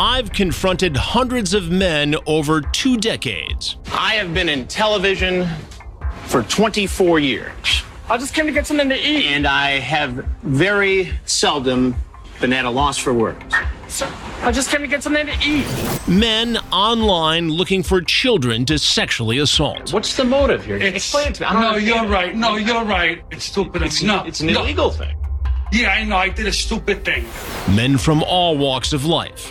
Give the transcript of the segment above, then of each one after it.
I've confronted hundreds of men over two decades. I have been in television for 24 years. I just came to get something to eat. And I have very seldom been at a loss for words. Sir, I just came to get something to eat. Men online looking for children to sexually assault. What's the motive here? It's, Explain it to me. I don't no, understand. you're right. No, you're right. It's stupid. It's, no, it's an no. illegal thing. Yeah, I know. I did a stupid thing. Men from all walks of life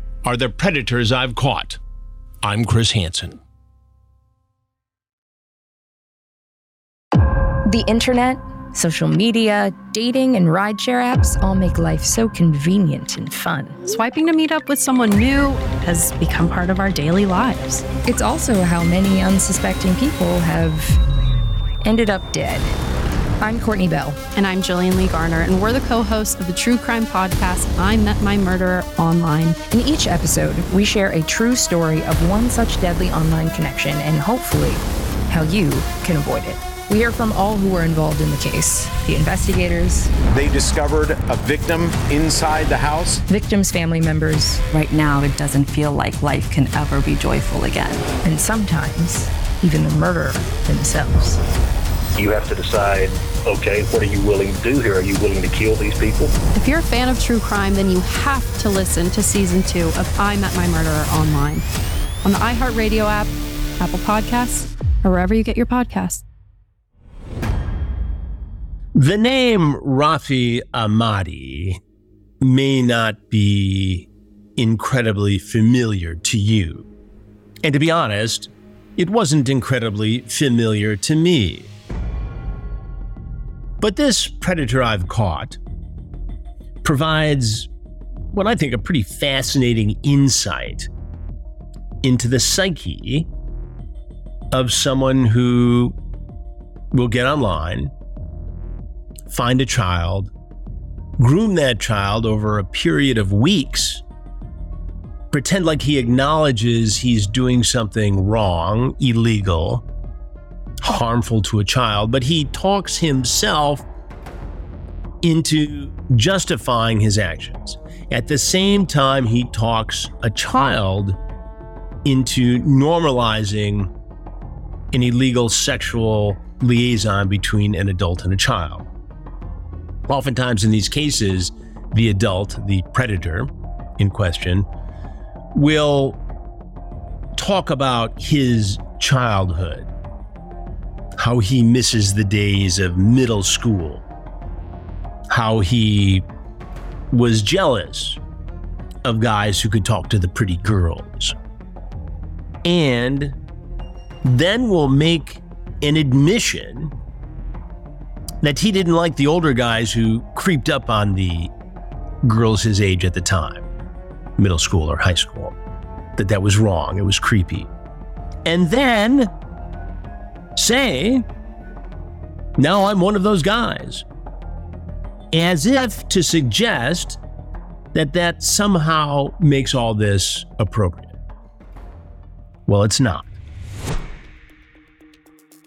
are the predators I've caught. I'm Chris Hansen. The internet, social media, dating, and rideshare apps all make life so convenient and fun. Swiping to meet up with someone new has become part of our daily lives. It's also how many unsuspecting people have ended up dead. I'm Courtney Bell. And I'm Jillian Lee Garner, and we're the co hosts of the true crime podcast, I Met My Murderer Online. In each episode, we share a true story of one such deadly online connection and hopefully how you can avoid it. We hear from all who were involved in the case the investigators, They discovered a victim inside the house. victims' family members, Right now, it doesn't feel like life can ever be joyful again. and sometimes even the murderer themselves. You have to decide okay what are you willing to do here are you willing to kill these people If you're a fan of true crime, then you have to listen to season two of I Met My Murderer Online on the iHeartRadio app, Apple Podcasts, or wherever you get your podcasts. The name Rafi Ahmadi may not be incredibly familiar to you. And to be honest, it wasn't incredibly familiar to me. But this predator I've caught provides what I think a pretty fascinating insight into the psyche of someone who will get online find a child, groom that child over a period of weeks, pretend like he acknowledges he's doing something wrong, illegal, harmful to a child, but he talks himself into justifying his actions. At the same time, he talks a child into normalizing an illegal sexual liaison between an adult and a child. Oftentimes, in these cases, the adult, the predator in question, will talk about his childhood, how he misses the days of middle school, how he was jealous of guys who could talk to the pretty girls, and then will make an admission that he didn't like the older guys who creeped up on the girls his age at the time, middle school or high school, that that was wrong, it was creepy. And then say, now I'm one of those guys. As if to suggest that that somehow makes all this appropriate. Well, it's not.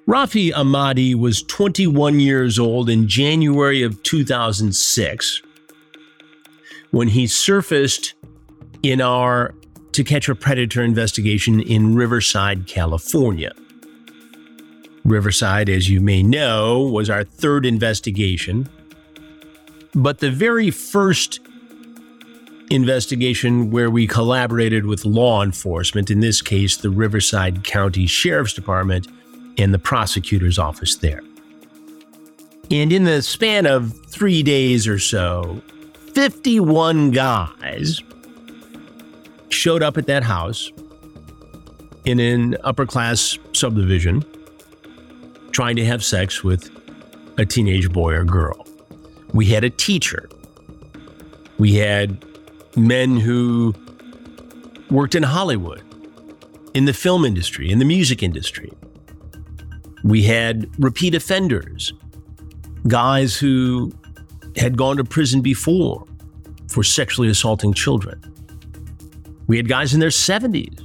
Rafi Ahmadi was 21 years old in January of 2006 when he surfaced in our To Catch a Predator investigation in Riverside, California. Riverside, as you may know, was our third investigation. But the very first investigation where we collaborated with law enforcement, in this case, the Riverside County Sheriff's Department and the prosecutor's office there. And in the span of three days or so, 51 guys showed up at that house in an upper class subdivision trying to have sex with a teenage boy or girl. We had a teacher. We had men who worked in Hollywood, in the film industry, in the music industry. We had repeat offenders, guys who had gone to prison before for sexually assaulting children. We had guys in their 70s.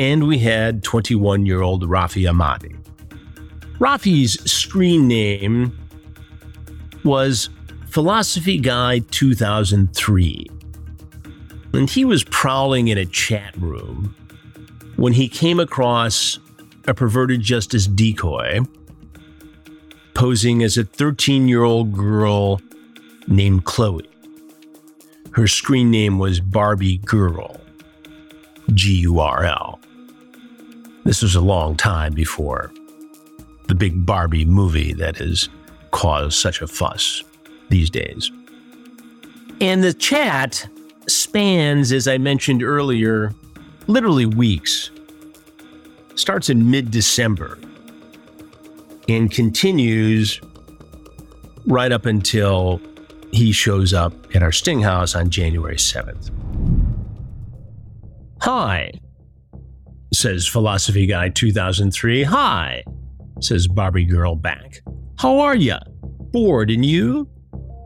And we had 21 year old Rafi Ahmadi. Rafi's screen name was Philosophy Guy 2003. And he was prowling in a chat room when he came across a perverted justice decoy posing as a 13 year old girl named Chloe. Her screen name was Barbie Girl, G U R L. This was a long time before the big Barbie movie that has caused such a fuss these days. And the chat spans, as I mentioned earlier, literally weeks. Starts in mid December and continues right up until he shows up at our Sting House on January 7th. Hi, says Philosophy Guy 2003. Hi, says Barbie Girl back. How are ya? Bored and you?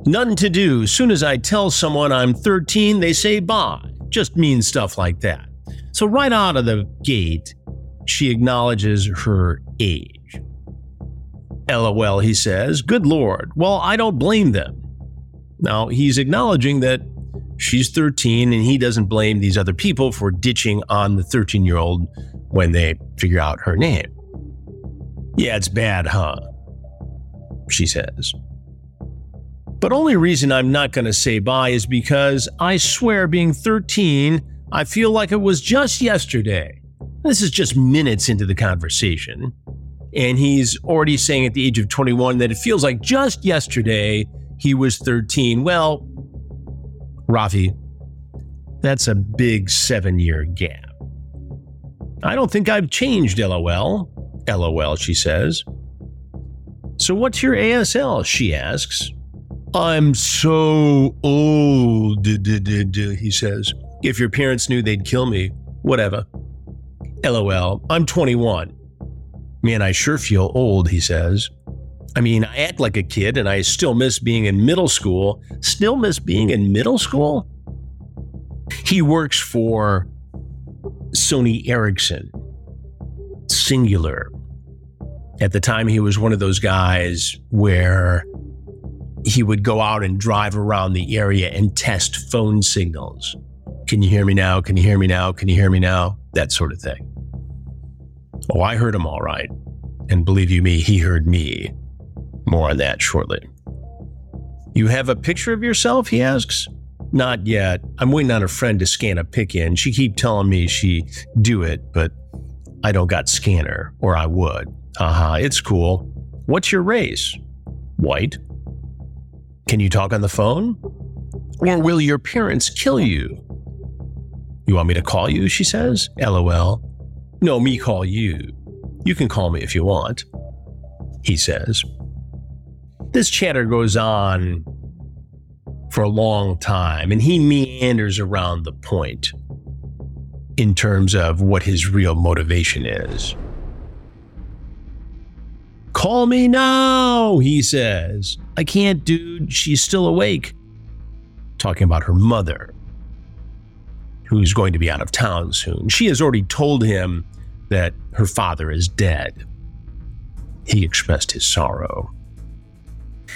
None to do. Soon as I tell someone I'm 13, they say bye. Just mean stuff like that. So, right out of the gate, she acknowledges her age. LOL, he says. Good Lord. Well, I don't blame them. Now, he's acknowledging that she's 13 and he doesn't blame these other people for ditching on the 13 year old when they figure out her name. Yeah, it's bad, huh? She says. But only reason I'm not going to say bye is because I swear being 13, I feel like it was just yesterday. This is just minutes into the conversation. And he's already saying at the age of 21 that it feels like just yesterday he was 13. Well, Rafi, that's a big seven year gap. I don't think I've changed, lol. LOL, she says. So, what's your ASL? She asks. I'm so old, he says. If your parents knew they'd kill me, whatever. LOL, I'm 21. Man, I sure feel old, he says. I mean, I act like a kid and I still miss being in middle school. Still miss being in middle school? He works for Sony Ericsson, Cingular. At the time, he was one of those guys where he would go out and drive around the area and test phone signals. Can you hear me now? Can you hear me now? Can you hear me now? That sort of thing. Oh, I heard him all right. And believe you me, he heard me. More on that shortly. You have a picture of yourself? He asks. Not yet. I'm waiting on a friend to scan a pic in. She keep telling me she do it, but I don't got scanner, or I would. Haha, uh-huh, it's cool. What's your race? White. Can you talk on the phone? Or will your parents kill you? You want me to call you? She says. LOL. No, me call you. You can call me if you want. He says. This chatter goes on for a long time, and he meanders around the point in terms of what his real motivation is. Call me now, he says. I can't, dude. She's still awake. Talking about her mother, who's going to be out of town soon. She has already told him that her father is dead. He expressed his sorrow.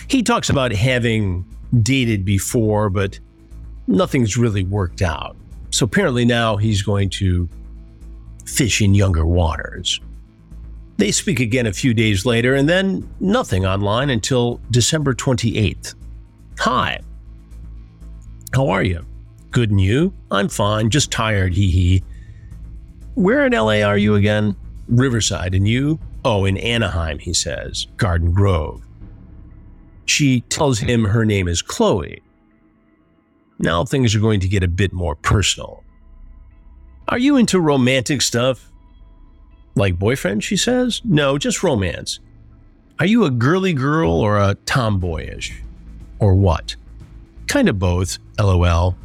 He talks about having dated before, but nothing's really worked out. So apparently now he's going to fish in younger waters. They speak again a few days later, and then nothing online until December 28th. Hi. How are you? Good and you? I'm fine, just tired, hee hee. Where in LA are you again? Riverside, and you? Oh, in Anaheim, he says. Garden Grove. She tells him her name is Chloe. Now things are going to get a bit more personal. Are you into romantic stuff? Like boyfriend, she says? No, just romance. Are you a girly girl or a tomboyish? Or what? Kind of both, lol.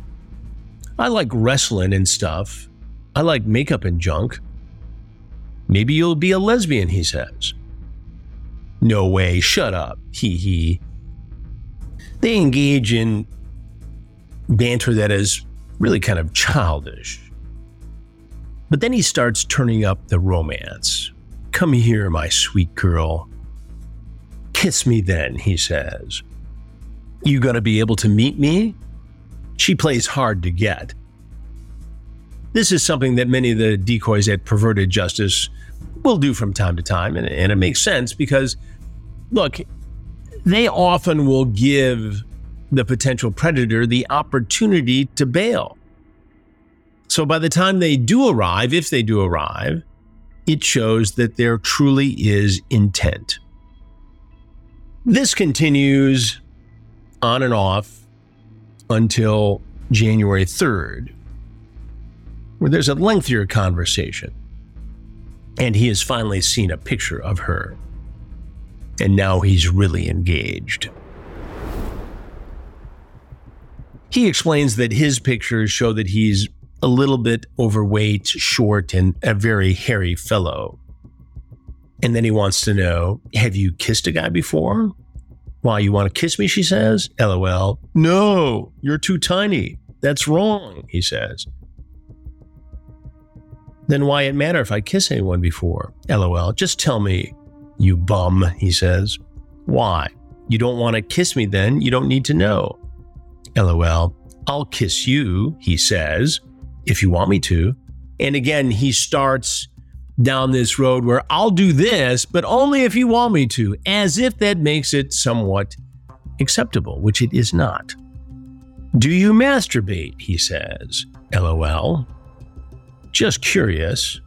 I like wrestling and stuff. I like makeup and junk. Maybe you'll be a lesbian, he says. No way, shut up, hee hee. They engage in banter that is really kind of childish. But then he starts turning up the romance. Come here, my sweet girl. Kiss me then, he says. You gonna be able to meet me? She plays hard to get. This is something that many of the decoys at Perverted Justice will do from time to time, and, and it makes sense because, look, they often will give the potential predator the opportunity to bail. So by the time they do arrive, if they do arrive, it shows that there truly is intent. This continues on and off until January 3rd, where there's a lengthier conversation. And he has finally seen a picture of her. And now he's really engaged. He explains that his pictures show that he's a little bit overweight, short, and a very hairy fellow. And then he wants to know Have you kissed a guy before? Why, you want to kiss me? She says. LOL. No, you're too tiny. That's wrong, he says. Then why it matter if I kiss anyone before? LOL. Just tell me, you bum, he says. Why? You don't want to kiss me then? You don't need to know. LOL. I'll kiss you, he says, if you want me to. And again, he starts down this road where I'll do this, but only if you want me to, as if that makes it somewhat acceptable, which it is not. Do you masturbate? He says. LOL. Just curious.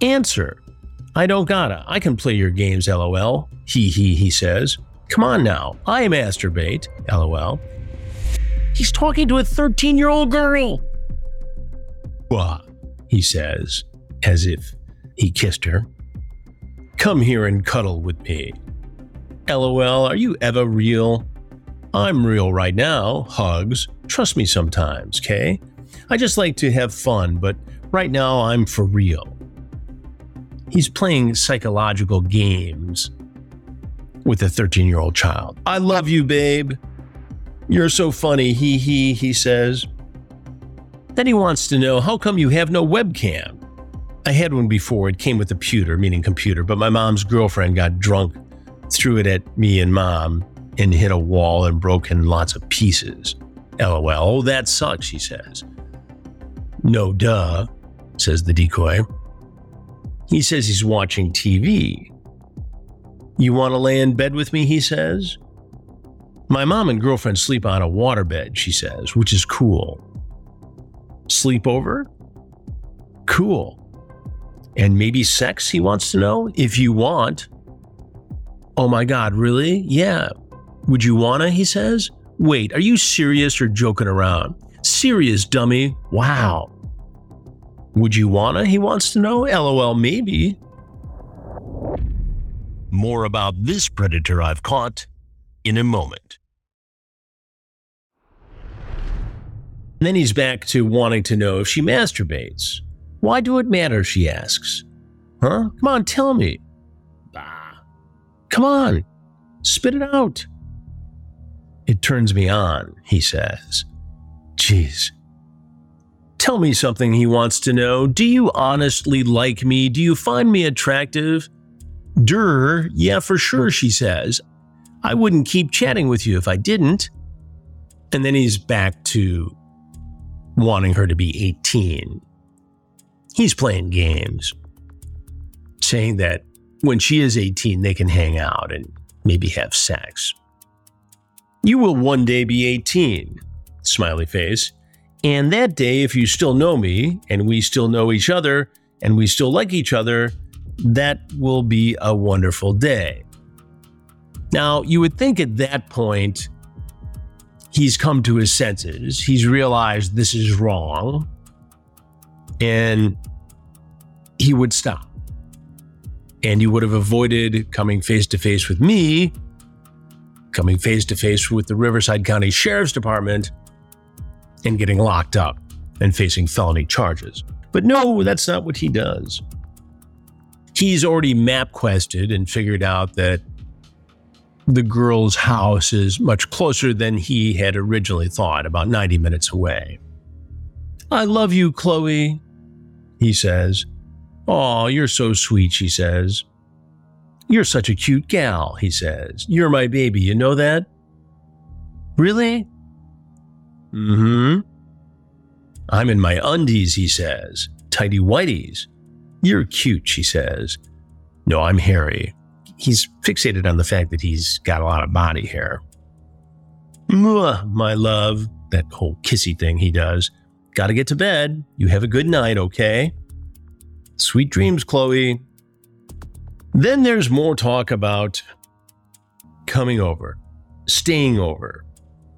Answer. I don't gotta. I can play your games, lol. He he, he says. Come on now. I masturbate, lol. He's talking to a 13 year old girl. What? He says, as if he kissed her. Come here and cuddle with me. LOL, are you ever real? I'm real right now. Hugs. Trust me sometimes, okay? I just like to have fun, but right now I'm for real. He's playing psychological games with a 13 year old child. I love you, babe. You're so funny, he he, he says. Then he wants to know how come you have no webcam? I had one before, it came with a pewter, meaning computer, but my mom's girlfriend got drunk, threw it at me and mom, and hit a wall and broke in lots of pieces. LOL, oh, that sucks, he says. No duh, says the decoy. He says he's watching TV. You want to lay in bed with me, he says. My mom and girlfriend sleep on a waterbed, she says, which is cool. Sleepover? Cool. And maybe sex, he wants to know, if you want. Oh my God, really? Yeah. Would you wanna? He says. Wait, are you serious or joking around? Serious, dummy. Wow. Would you wanna? He wants to know. LOL, maybe. More about this predator I've caught in a moment. And then he's back to wanting to know if she masturbates. Why do it matter? She asks. Huh? Come on, tell me. Bah. Come on, spit it out. It turns me on, he says. Jeez. Tell me something he wants to know. Do you honestly like me? Do you find me attractive? Durr, yeah, for sure, she says. I wouldn't keep chatting with you if I didn't. And then he's back to wanting her to be 18. He's playing games, saying that when she is 18, they can hang out and maybe have sex. You will one day be 18, smiley face, And that day, if you still know me and we still know each other and we still like each other, that will be a wonderful day. Now, you would think at that point, he's come to his senses. He's realized this is wrong and he would stop. And he would have avoided coming face to face with me, coming face to face with the Riverside County Sheriff's Department, and getting locked up and facing felony charges. But no, that's not what he does. He's already map quested and figured out that the girl's house is much closer than he had originally thought, about 90 minutes away. I love you, Chloe, he says. Aw, you're so sweet, she says. You're such a cute gal, he says. You're my baby, you know that? Really? Mm hmm. I'm in my undies, he says. Tidy whities. You're cute, she says. No, I'm hairy. He's fixated on the fact that he's got a lot of body hair. My love. That whole kissy thing he does. Gotta get to bed. You have a good night, okay? Sweet dreams, Chloe. Then there's more talk about coming over, staying over.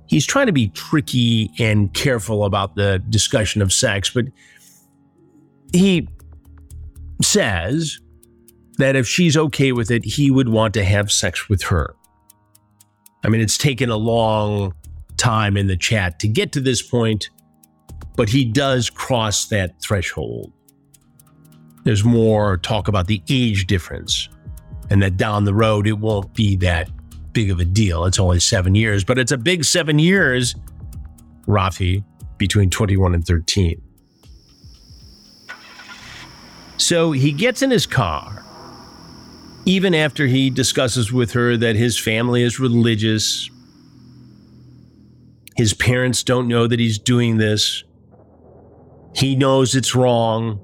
He's trying to be tricky and careful about the discussion of sex, but he says that if she's okay with it, he would want to have sex with her. I mean, it's taken a long time in the chat to get to this point, but he does cross that threshold. There's more talk about the age difference and that down the road it won't be that big of a deal. It's only seven years, but it's a big seven years, Rafi, between 21 and 13. So he gets in his car, even after he discusses with her that his family is religious. His parents don't know that he's doing this. He knows it's wrong.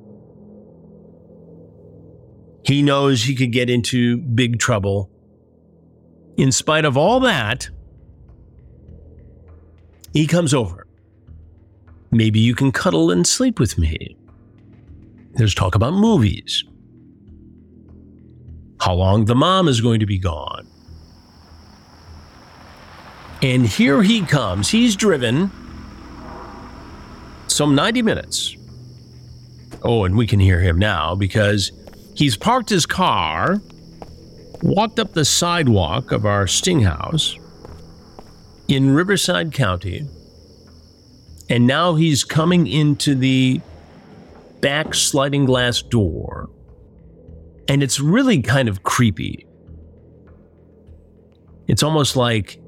He knows he could get into big trouble. In spite of all that, he comes over. Maybe you can cuddle and sleep with me. There's talk about movies. How long the mom is going to be gone. And here he comes. He's driven some 90 minutes. Oh, and we can hear him now because he's parked his car, walked up the sidewalk of our Sting House in Riverside County, and now he's coming into the back sliding glass door. And it's really kind of creepy. It's almost like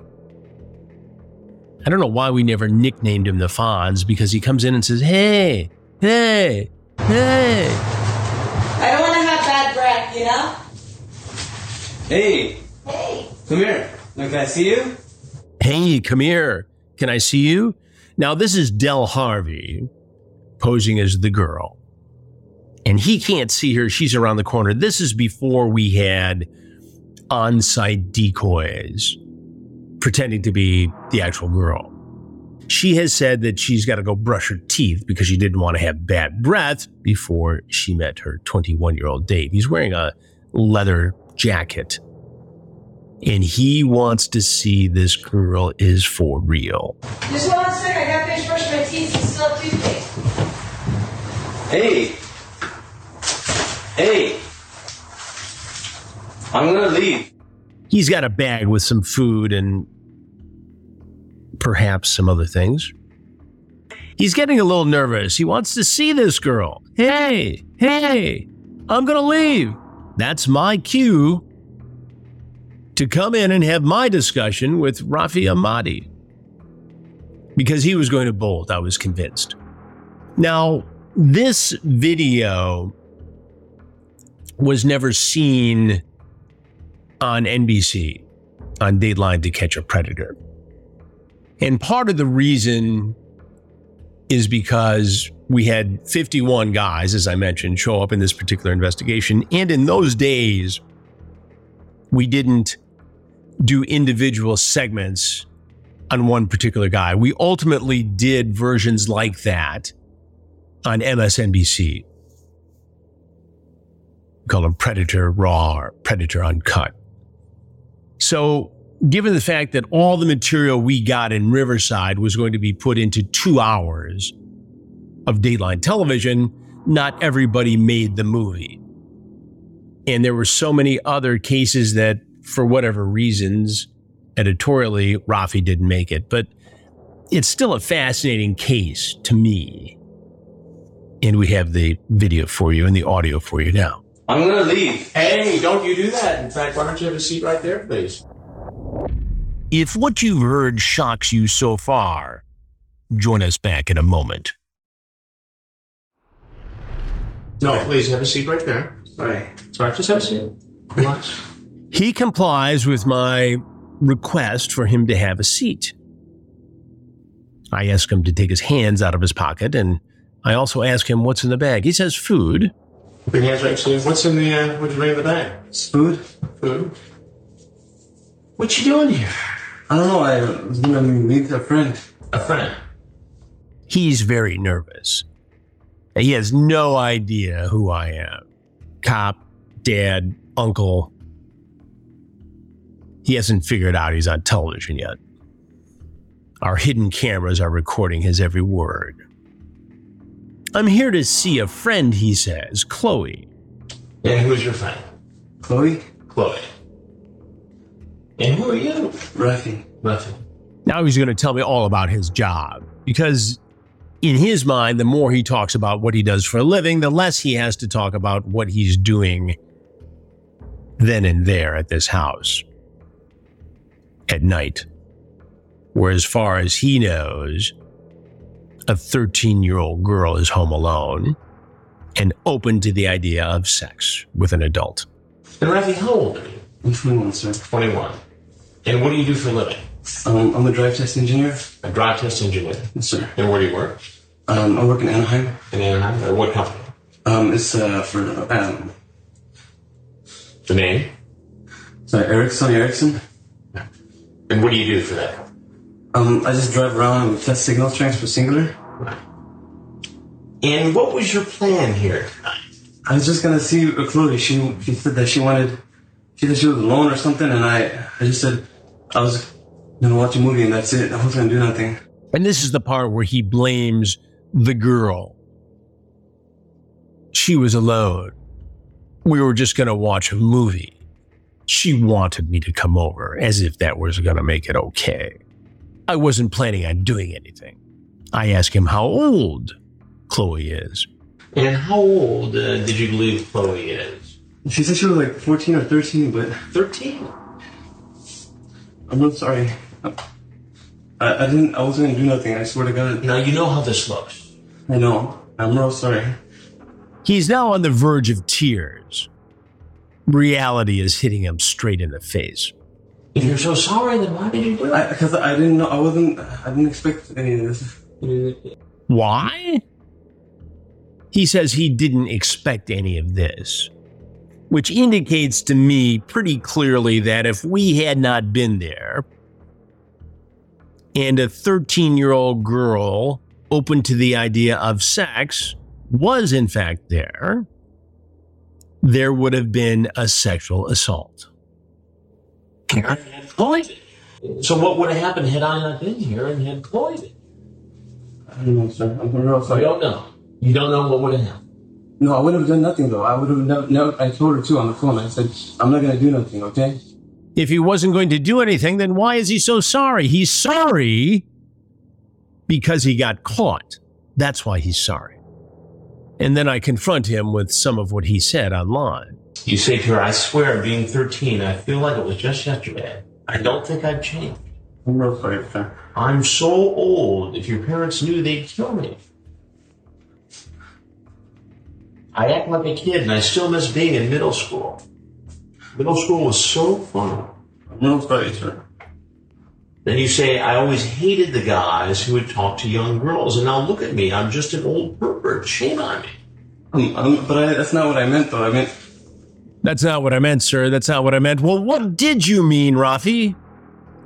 I don't know why we never nicknamed him the Fonz because he comes in and says, Hey, hey, hey. I don't want to have bad breath, you know? Hey, Hey. come here. Now, can I see you? Hey, come here. Can I see you? Now, this is Del Harvey posing as the girl. And he can't see her. She's around the corner. This is before we had on site decoys pretending to be the actual girl. She has said that she's got to go brush her teeth because she didn't want to have bad breath before she met her 21 year old date. He's wearing a leather jacket and he wants to see this girl is for real. Just hold on. I gotta finish brushing my teeth and still have toothpaste. Hey. Hey. I'm gonna leave. He's got a bag with some food and perhaps some other things. He's getting a little nervous. He wants to see this girl. Hey, hey, I'm going to leave. That's my cue to come in and have my discussion with Rafi Ahmadi. Because he was going to bolt, I was convinced. Now, this video was never seen on NBC on Dateline to Catch a Predator. And part of the reason is because we had 51 guys, as I mentioned, show up in this particular investigation. And in those days, we didn't do individual segments on one particular guy. We ultimately did versions like that on MSNBC. Call them Predator Raw or Predator Uncut. So, given the fact that all the material we got in Riverside was going to be put into two hours of Dateline television, not everybody made the movie. And there were so many other cases that, for whatever reasons, editorially, Rafi didn't make it. But it's still a fascinating case to me. And we have the video for you and the audio for you now. I'm gonna leave. Hey, don't you do that. In fact, why don't you have a seat right there, please? If what you've heard shocks you so far, join us back in a moment. No, please have a seat right there. Sorry. Sorry, just have a seat. Relax. He complies with my request for him to have a seat. I ask him to take his hands out of his pocket, and I also ask him what's in the bag. He says food. Big hands right so What's in the, uh, what'd you bring in the bag? It's food. Food. What you doing here? I don't know. I was gonna meet a friend. A friend. He's very nervous. He has no idea who I am cop, dad, uncle. He hasn't figured out he's on television yet. Our hidden cameras are recording his every word. I'm here to see a friend, he says, Chloe. And who's your friend? Chloe? Chloe. And who are you? Rafi. Rafi. Now he's going to tell me all about his job because, in his mind, the more he talks about what he does for a living, the less he has to talk about what he's doing then and there at this house at night. Where, as far as he knows, a 13 year old girl is home alone and open to the idea of sex with an adult. And Rafi, how old are you? I'm 21, sir. 21. And what do you do for a living? Um, I'm a drive test engineer. A drive test engineer. Yes, sir. And where do you work? Um, I work in Anaheim. In Anaheim? Or what company? Um, it's uh, for um, The name? sorry, Ericsson Ericsson. And what do you do for that? Um, I just drive around and test signal strengths for Cingular. And what was your plan here? I was just gonna see Chloe. She she said that she wanted. She said she was alone or something, and I I just said I was gonna watch a movie and that's it. I wasn't gonna do nothing. And this is the part where he blames the girl. She was alone. We were just going to watch a movie. She wanted me to come over as if that was going to make it okay. I wasn't planning on doing anything. I asked him how old Chloe is. And how old uh, did you believe Chloe is? She said she was like 14 or 13, but 13. I'm real sorry. I, I didn't. I wasn't gonna do nothing. I swear to God. Now you know how this looks. I know. I'm real sorry. He's now on the verge of tears. Reality is hitting him straight in the face. If you're so sorry, then why did you do it? Because I, I didn't know. I wasn't. I didn't expect any of this. Why? He says he didn't expect any of this, which indicates to me pretty clearly that if we had not been there and a 13 year old girl open to the idea of sex was in fact there, there would have been a sexual assault. Chloe. So what would have happened had I not been here and had Chloe it? I don't know, sir. I'm real sorry. You sorry. don't know. You don't know what would have happened. No, I would have done nothing though. I would have never, never. I told her too on the phone. I said, I'm not gonna do nothing. Okay. If he wasn't going to do anything, then why is he so sorry? He's sorry because he got caught. That's why he's sorry. And then I confront him with some of what he said online. You say to her, I swear, being 13, I feel like it was just yesterday. I don't think I've changed. I'm real sorry, sir. I'm so old, if your parents knew, they'd kill me. I act like a kid and I still miss being in middle school. Middle school was so fun. I'm real sorry, sir. Then you say, I always hated the guys who would talk to young girls, and now look at me, I'm just an old pervert. Shame on me. Um, um, but I, that's not what I meant though. I meant That's not what I meant, sir. That's not what I meant. Well, what did you mean, Rafi?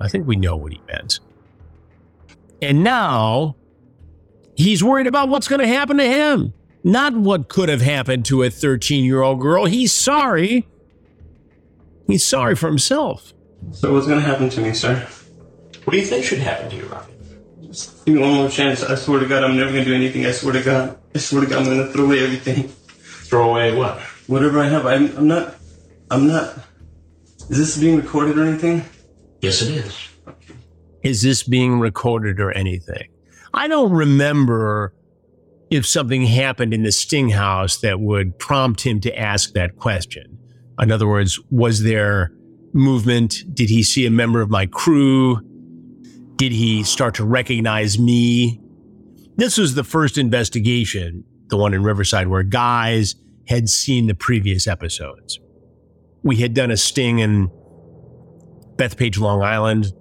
I think we know what he meant. And now he's worried about what's going to happen to him, not what could have happened to a 13 year old girl. He's sorry. He's sorry for himself. So what's going to happen to me, sir? What do you think should happen to you, Robbie? Just give me one more chance. I swear to God, I'm never going to do anything. I swear to God. I swear to God, I'm going to throw away everything. Throw away what? Whatever I have. I'm, I'm not. I'm not. Is this being recorded or anything? Yes, it is. Is this being recorded or anything? I don't remember if something happened in the Sting house that would prompt him to ask that question. In other words, was there movement? Did he see a member of my crew? Did he start to recognize me? This was the first investigation, the one in Riverside, where guys had seen the previous episodes. We had done a sting in Bethpage, Long Island.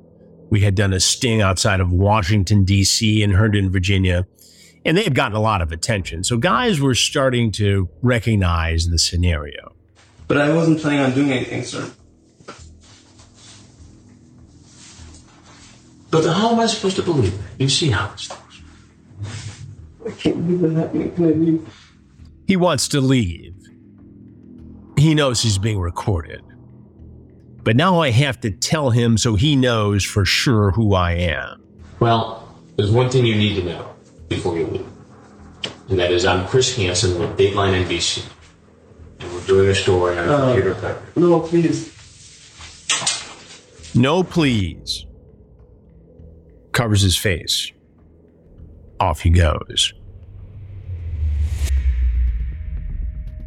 We had done a sting outside of Washington, D.C., in Herndon, Virginia. And they had gotten a lot of attention. So guys were starting to recognize the scenario. But I wasn't planning on doing anything, sir. But how am I supposed to believe? You see how it's I can't believe that happening. Can I leave? He wants to leave. He knows he's being recorded. But now I have to tell him so he knows for sure who I am. Well, there's one thing you need to know before you leave. And that is I'm Chris Hansen with Dateline NBC. And we're doing a story on Uh, Peter Pepper. No, please. No, please. Covers his face. Off he goes.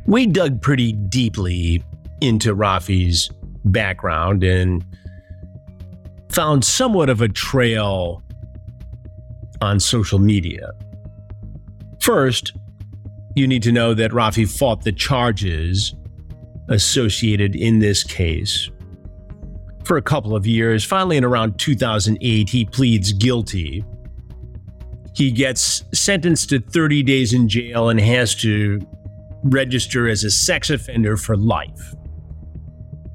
We dug pretty deeply into Rafi's background and found somewhat of a trail on social media. First, you need to know that Rafi fought the charges associated in this case for a couple of years. Finally, in around 2008, he pleads guilty. He gets sentenced to 30 days in jail and has to register as a sex offender for life.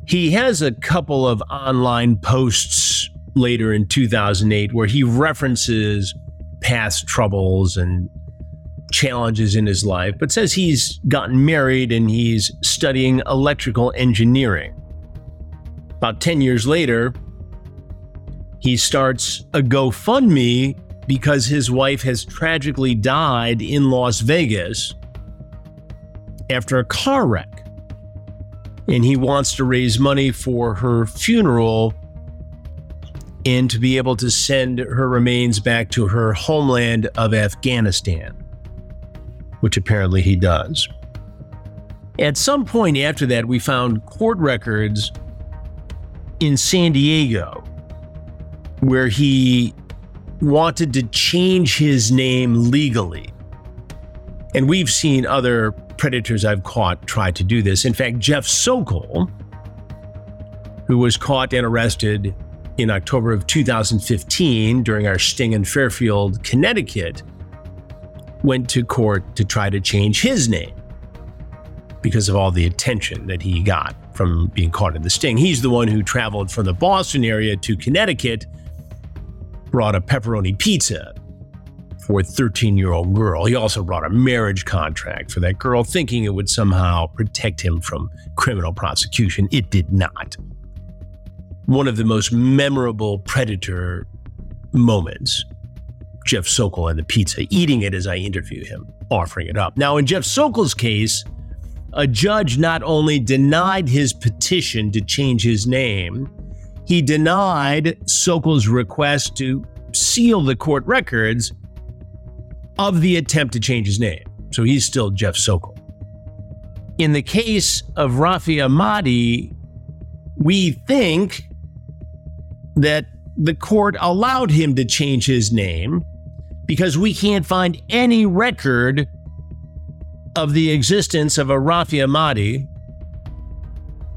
He has a couple of online posts later in 2008 where he references past troubles and challenges in his life, but says he's gotten married and he's studying electrical engineering. About 10 years later, he starts a GoFundMe because his wife has tragically died in Las Vegas after a car wreck. And he wants to raise money for her funeral and to be able to send her remains back to her homeland of Afghanistan, which apparently he does. At some point after that, we found court records in San Diego where he wanted to change his name legally. And we've seen other predators I've caught try to do this. In fact, Jeff Sokol, who was caught and arrested in October of 2015 during our sting in Fairfield, Connecticut, went to court to try to change his name because of all the attention that he got from being caught in the sting. He's the one who traveled from the Boston area to Connecticut, brought a pepperoni pizza for a 13 year old girl. He also brought a marriage contract for that girl, thinking it would somehow protect him from criminal prosecution. It did not. One of the most memorable predator moments Jeff Sokol and the pizza, eating it as I interview him, offering it up. Now, in Jeff Sokol's case, a judge not only denied his petition to change his name, he denied Sokol's request to seal the court records of the attempt to change his name. So he's still Jeff Sokol. In the case of Rafi Ahmadi, we think that the court allowed him to change his name because we can't find any record of the existence of a Rafi Ahmadi,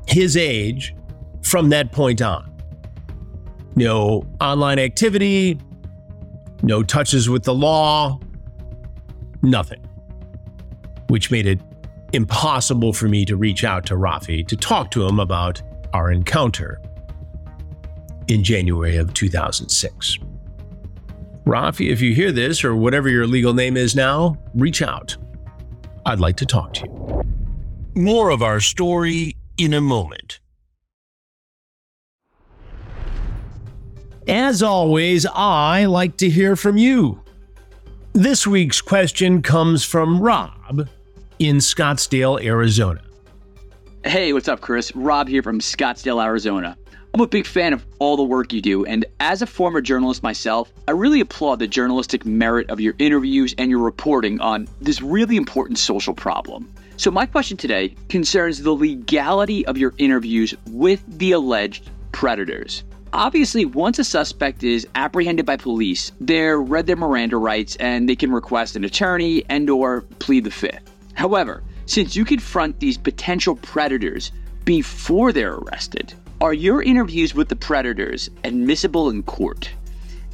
his age, from that point on. No online activity, no touches with the law, nothing. Which made it impossible for me to reach out to Rafi to talk to him about our encounter in January of 2006. Rafi, if you hear this or whatever your legal name is now, reach out. I'd like to talk to you. More of our story in a moment. As always, I like to hear from you. This week's question comes from Rob in Scottsdale, Arizona. Hey, what's up, Chris? Rob here from Scottsdale, Arizona. I'm a big fan of all the work you do, and as a former journalist myself, I really applaud the journalistic merit of your interviews and your reporting on this really important social problem. So, my question today concerns the legality of your interviews with the alleged predators. Obviously, once a suspect is apprehended by police, they're read their Miranda rights and they can request an attorney and or plead the fifth. However, since you confront these potential predators before they're arrested, are your interviews with the predators admissible in court?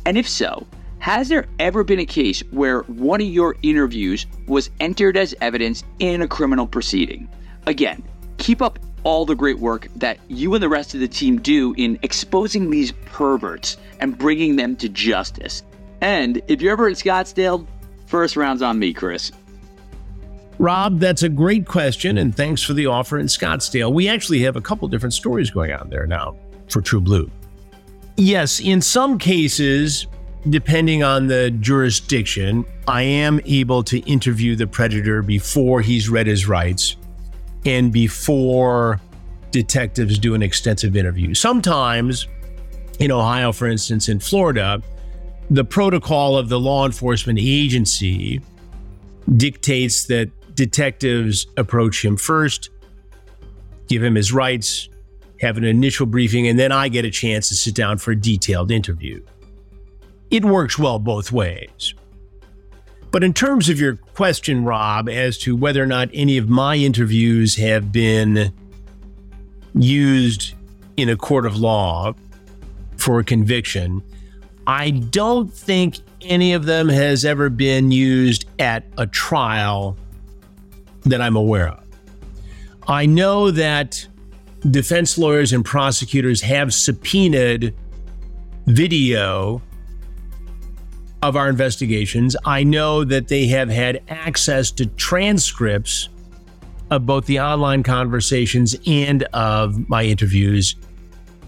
And if so, has there ever been a case where one of your interviews was entered as evidence in a criminal proceeding? Again, keep up all the great work that you and the rest of the team do in exposing these perverts and bringing them to justice. And if you're ever in Scottsdale, first round's on me, Chris. Rob, that's a great question, and thanks for the offer in Scottsdale. We actually have a couple different stories going on there now for True Blue. Yes, in some cases, depending on the jurisdiction, I am able to interview the predator before he's read his rights and before detectives do an extensive interview. Sometimes, in Ohio, for instance, in Florida, the protocol of the law enforcement agency dictates that detectives approach him first, give him his rights, have an initial briefing, and then I get a chance to sit down for a detailed interview. It works well both ways. But in terms of your question, Rob, as to whether or not any of my interviews have been used in a court of law for a conviction, I don't think any of them has ever been used at a trial that I'm aware of. I know that defense lawyers and prosecutors have subpoenaed video of our investigations. I know that they have had access to transcripts of both the online conversations and of my interviews.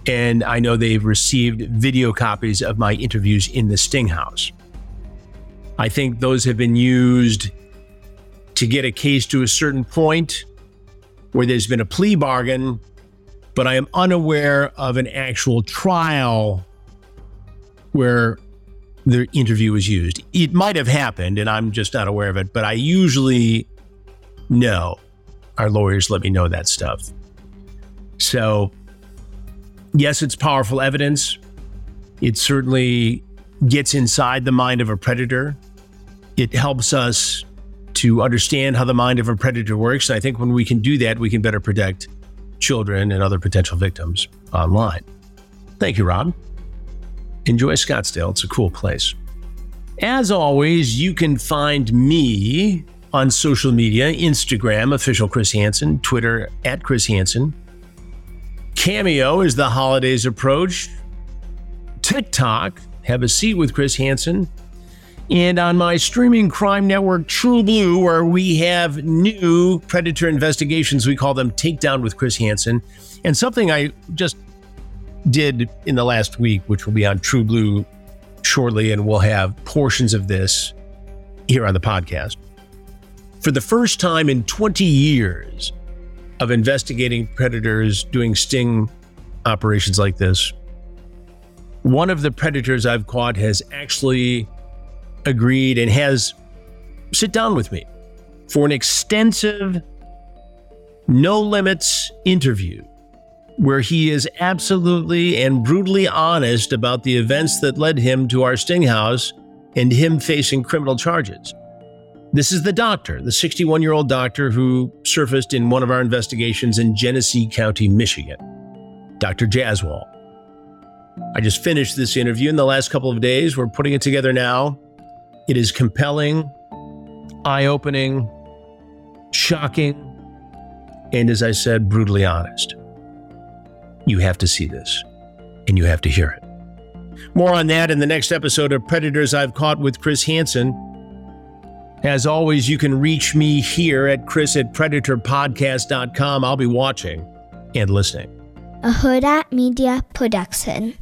And I know they've received video copies of my interviews in the Sting House. I think those have been used to get a case to a certain point where there's been a plea bargain, but I am unaware of an actual trial where the interview was used. It might have happened, and I'm just not aware of it, but I usually know. Our lawyers let me know that stuff. So, yes, it's powerful evidence. It certainly gets inside the mind of a predator. It helps us to understand how the mind of a predator works. And I think when we can do that, we can better protect children and other potential victims online. Thank you, Rob. Enjoy Scottsdale. It's a cool place. As always, you can find me on social media Instagram, official Chris Hansen, Twitter, at Chris Hansen. Cameo as the holidays approach. TikTok, have a seat with Chris Hansen and on my streaming crime network, True Blue, where we have new predator investigations. We call them Takedown with Chris Hansen. And something I just did in the last week, which will be on True Blue shortly, and we'll have portions of this here on the podcast. For the first time in 20 years of investigating predators, doing sting operations like this, one of the predators I've caught has actually agreed and has sit down with me for an extensive, no limits interview where he is absolutely and brutally honest about the events that led him to our sting house and him facing criminal charges. This is the doctor, the 61 year old doctor who surfaced in one of our investigations in Genesee County, Michigan, Dr. Jaswal. I just finished this interview in the last couple of days. We're putting it together now. It is compelling, eye opening, shocking, and as I said, brutally honest. You have to see this and you have to hear it. More on that in the next episode of Predators I've Caught with Chris Hansen. As always, you can reach me here at chris at predatorpodcast.com. I'll be watching and listening. A Hurrdat Media Production.